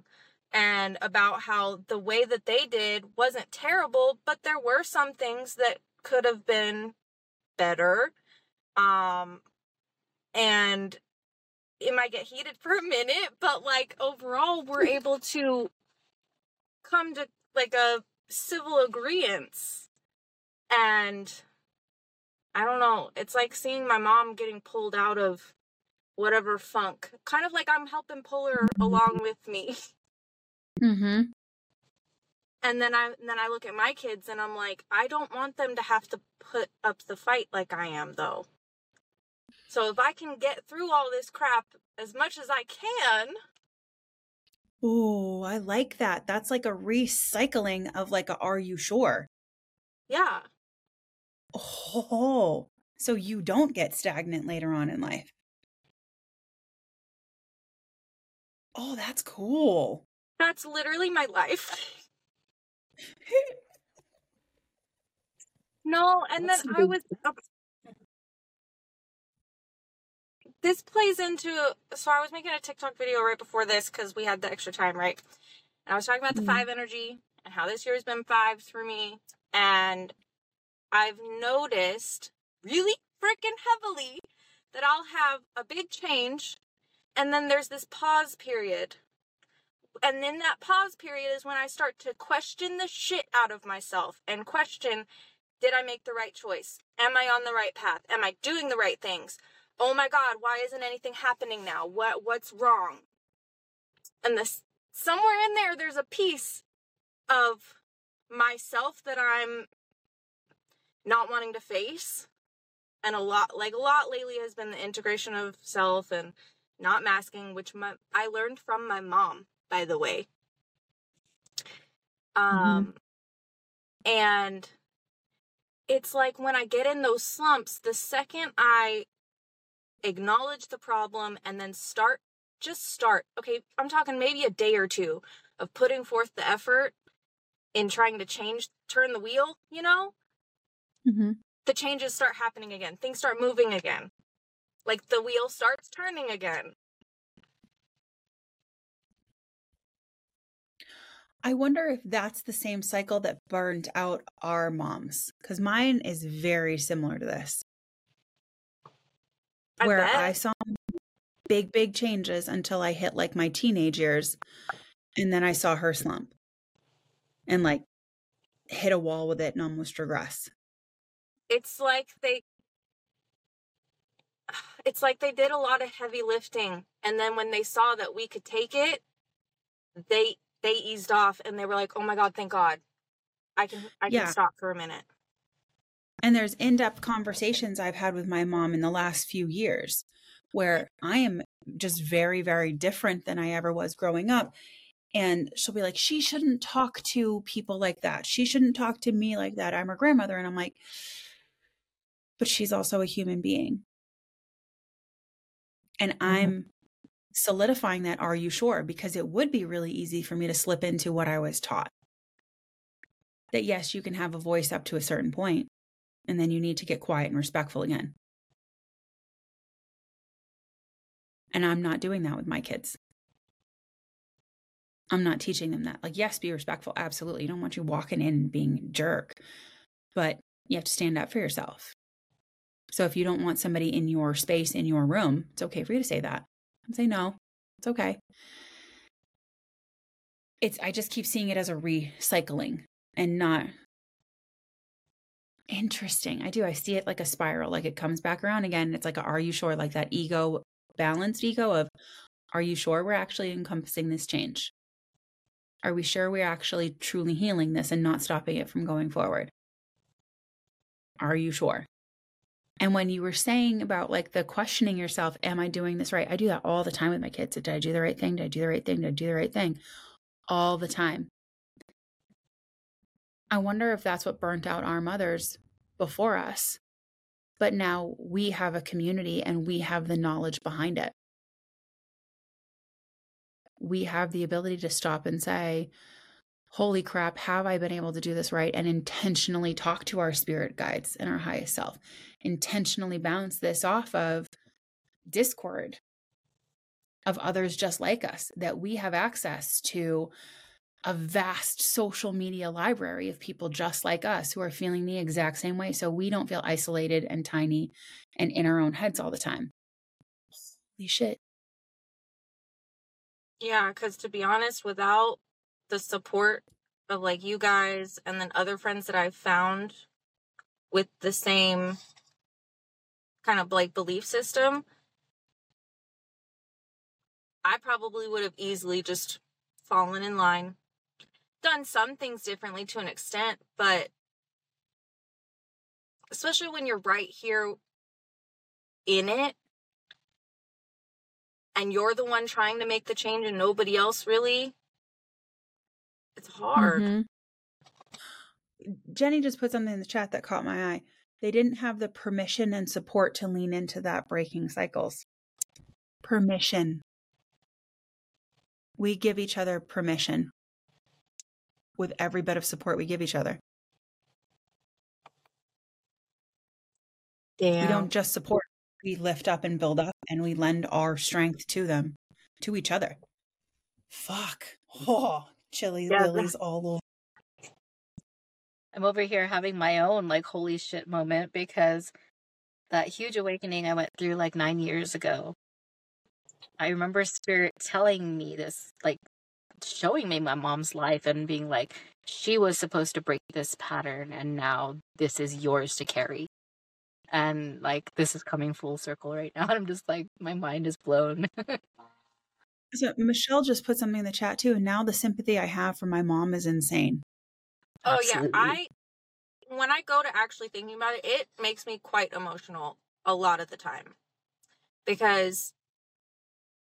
and about how the way that they did wasn't terrible, but there were some things that could have been better. Um and it might get heated for a minute, but like overall we're able to come to like a civil agreement. And I don't know. It's like seeing my mom getting pulled out of whatever funk. Kind of like I'm helping pull her along with me. Mm-hmm. And then I then I look at my kids and I'm like, I don't want them to have to put up the fight like I am though. So if I can get through all this crap as much as I can, Oh, I like that. That's like a recycling of like a are you sure? yeah. Oh, so you don't get stagnant later on in life. Oh, that's cool. That's literally my life. No, and That's then I was this plays into so I was making a TikTok video right before this because we had the extra time, right? And I was talking about the Mhm. five energy and how this year has been fives for me. And I've noticed really freaking heavily that I'll have a big change and then there's this pause period. And then that pause period is when I start to question the shit out of myself and question did I make the right choice? Am I on the right path? Am I doing the right things? Oh my god, why isn't anything happening now? What what's wrong? And this somewhere in there there's a piece of myself that I'm not wanting to face. And a lot like a lot lately has been the integration of self and not masking, which my, I learned from my mom, by the way. Um and it's like when I get in those slumps, the second I acknowledge the problem and then start just start. Okay, I'm talking maybe a day or two of putting forth the effort in trying to change turn the wheel, you know? Mm-hmm. The changes start happening again. Things start moving again. Like the wheel starts turning again. I wonder if that's the same cycle that burned out our moms because mine is very similar to this. I where bet. I saw big, big changes until I hit like my teenage years. And then I saw her slump and like hit a wall with it and almost regress. It's like they it's like they did a lot of heavy lifting and then when they saw that we could take it they they eased off and they were like oh my god thank god i can i can stop for a minute And there's in depth conversations I've had with my mom in the last few years where I am just very, very different than I ever was growing up. And she'll be like, she shouldn't talk to people like that. She shouldn't talk to me like that. I'm her grandmother. And I'm like, but she's also a human being. And mm-hmm. I'm solidifying that, are you sure? Because it would be really easy for me to slip into what I was taught. That yes, you can have a voice up to a certain point, and then you need to get quiet and respectful again. And I'm not doing that with my kids. I'm not teaching them that. Like, yes, be respectful. Absolutely. You don't want you walking in and being a jerk, but you have to stand up for yourself. So if you don't want somebody in your space, in your room, it's okay for you to say that. And say no. It's okay. It's I just keep seeing it as a recycling and not interesting. I do. I see it like a spiral, like it comes back around again. It's like, a, are you sure? Like that ego, balanced ego of, are you sure we're actually encompassing this change? Are we sure we're actually truly healing this and not stopping it from going forward? Are you sure? And when you were saying about like the questioning yourself, am I doing this right? I do that all the time with my kids. Did I do the right thing? Did I do the right thing? Did I do the right thing? All the time. I wonder if that's what burnt out our mothers before us. But now we have a community and we have the knowledge behind it. We have the ability to stop and say, Holy crap, have I been able to do this right? And intentionally talk to our spirit guides and our highest self, intentionally bounce this off of discord of others just like us, that we have access to a vast social media library of people just like us who are feeling the exact same way. So we don't feel isolated and tiny and in our own heads all the time. Holy shit. yeah because to be honest without the support of like you guys and then other friends that i've found with the same kind of like belief system i probably would have easily just fallen in line done some things differently to an extent but especially when you're right here in it and you're the one trying to make the change and nobody else really it's hard Mhm. Jenny just put something in the chat that caught my eye. They didn't have the permission and support to lean into that breaking cycles. Permission. We give each other permission with every bit of support we give each other. damn We don't just support, we lift up and build up and we lend our strength to them, to each other. Fuck. Oh, chilly Yeah, lilies all over. I'm over here having my own like holy shit moment because that huge awakening I went through like nine years ago. I remember spirit telling me this, like showing me my mom's life and being like, she was supposed to break this pattern and now this is yours to carry. And like this is coming full circle right now. And I'm just like my mind is blown. So Michelle just put something in the chat too, and now the sympathy I have for my mom is insane. Oh Absolutely. yeah i when i go to actually thinking about it it makes me quite emotional a lot of the time because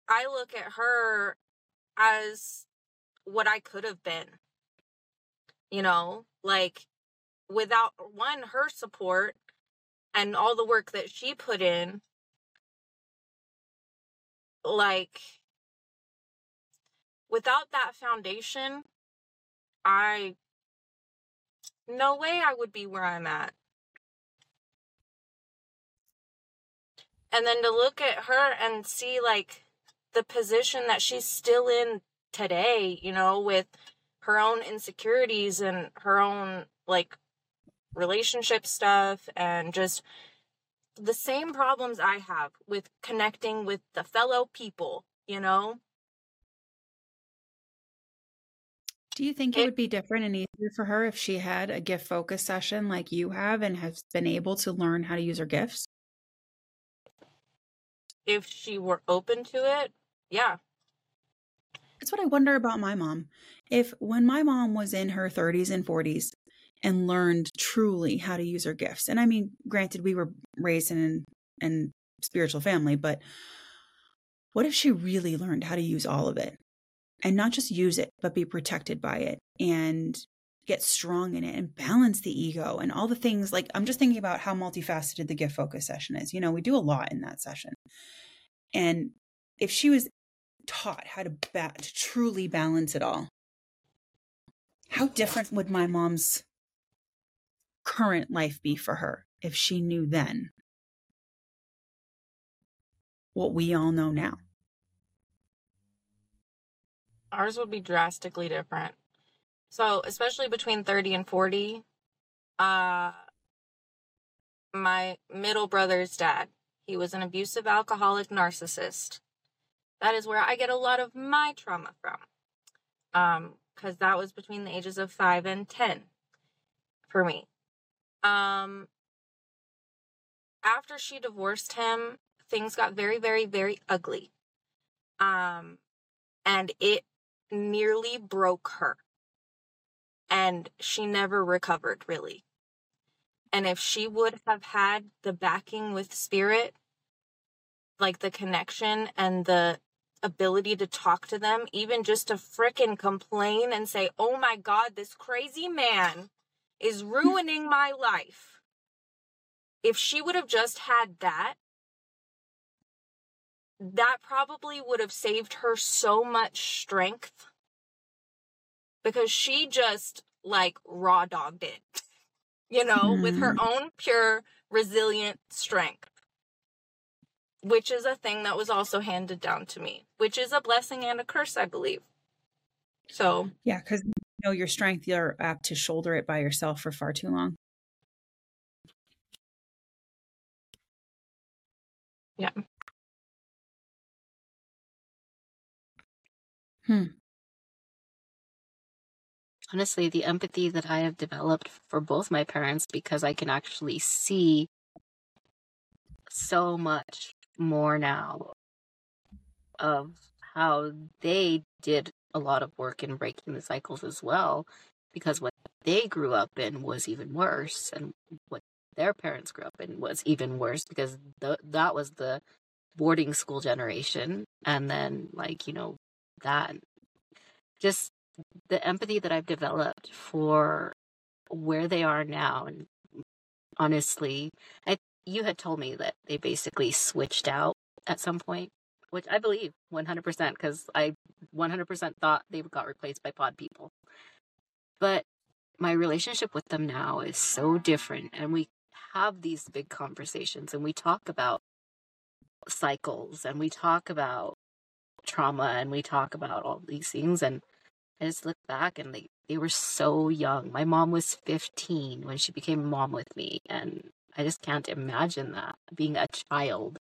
i look at her as what i could have been You know, like without one, her support and all the work that she put in, like without that foundation, I no way I would be where I'm at. And then to look at her and see like the position that she's still in today, you know, with her own insecurities and her own like relationship stuff and just the same problems I have with connecting with the fellow people, you know? Do you think it, would be different and easier for her if she had a gift focus session like you have and has been able to learn how to use her gifts? If she were open to it, yeah. That's what I wonder about my mom. If when my mom was in her 30s and 40s and learned truly how to use her gifts, and I mean, granted, we were raised in an spiritual family, but what if she really learned how to use all of it? And not just use it, but be protected by it and get strong in it and balance the ego and all the things. Like, I'm just thinking about how multifaceted the gift focus session is. You know, we do a lot in that session. And if she was taught how to, ba- to truly balance it all, how different would my mom's current life be for her if she knew then what we all know now? Ours would be drastically different. So, especially between 30 and 40, uh my middle brother's dad, he was an abusive alcoholic narcissist. That is where I get a lot of my trauma from. Um cuz that was between the ages of 5 and 10 for me. Um after she divorced him, things got very very very ugly. Um and it nearly broke her. And she never recovered, really. And if she would have had the backing with spirit, like the connection and the ability to talk to them, even just to fricking complain and say, oh my God, this crazy man is ruining my life. If she would have just had that, that probably would have saved her so much strength because she just like raw dogged it, you know, mm. with her mm. own pure, resilient strength, which is a thing that was also handed down to me, which is a blessing and a curse, I believe. So, yeah, because you know your strength, you're apt to shoulder it by yourself for far too long. Yeah. Hmm. Honestly, the empathy that I have developed for both my parents because I can actually see so much more now of how they did a lot of work in breaking the cycles as well because what they grew up in was even worse and what their parents grew up in was even worse because that was the boarding school generation and then like you know that just the empathy that I've developed for where they are now and honestly I you had told me that they basically switched out at some point which I believe 100% cuz I 100% thought they got replaced by pod people. But my relationship with them now is so different and we have these big conversations and we talk about cycles and we talk about trauma and we talk about all these things and I just look back and they, they were so young. My mom was 15 when she became a mom with me and I just can't imagine that being a child.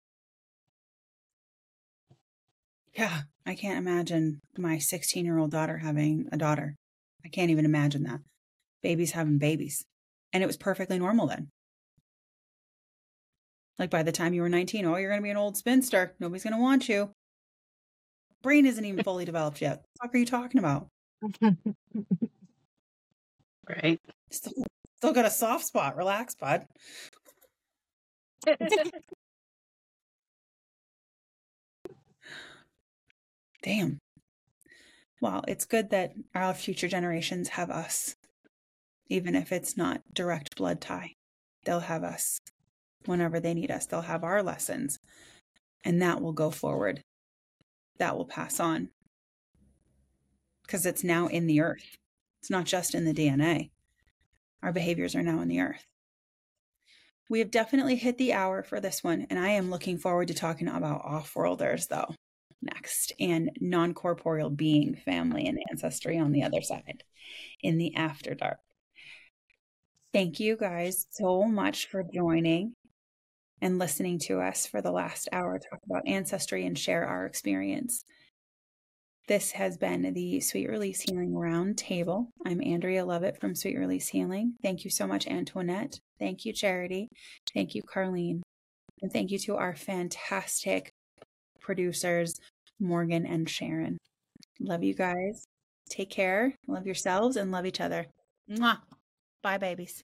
Yeah, I can't imagine my 16 year old daughter having a daughter. I can't even imagine that. Babies having babies. And it was perfectly normal then. Like by the time you were 19, oh, you're going to be an old spinster. Nobody's going to want you brain isn't even fully developed yet. What the fuck are you talking about? right. Still, still got a soft spot. Relax, bud. Damn. Well, it's good that our future generations have us even if it's not direct blood tie. They'll have us whenever they need us. They'll have our lessons, and that will go forward. That will pass on because it's now in the earth. It's not just in the DNA. Our behaviors are now in the earth. We have definitely hit the hour for this one, and I am looking forward to talking about off worlders, though, next, and non corporeal being family and ancestry on the other side in the after dark. Thank you guys so much for joining and listening to us for the last hour talk about ancestry and share our experience. This has been the Sweet Release Healing Roundtable. I'm Andrea Lovett from Sweet Release Healing. Thank you so much, Antoinette. Thank you, Charity. Thank you, Carlene. And thank you to our fantastic producers, Morgan and Sharon. Love you guys. Take care. Love yourselves and love each other. Mwah. Bye, babies.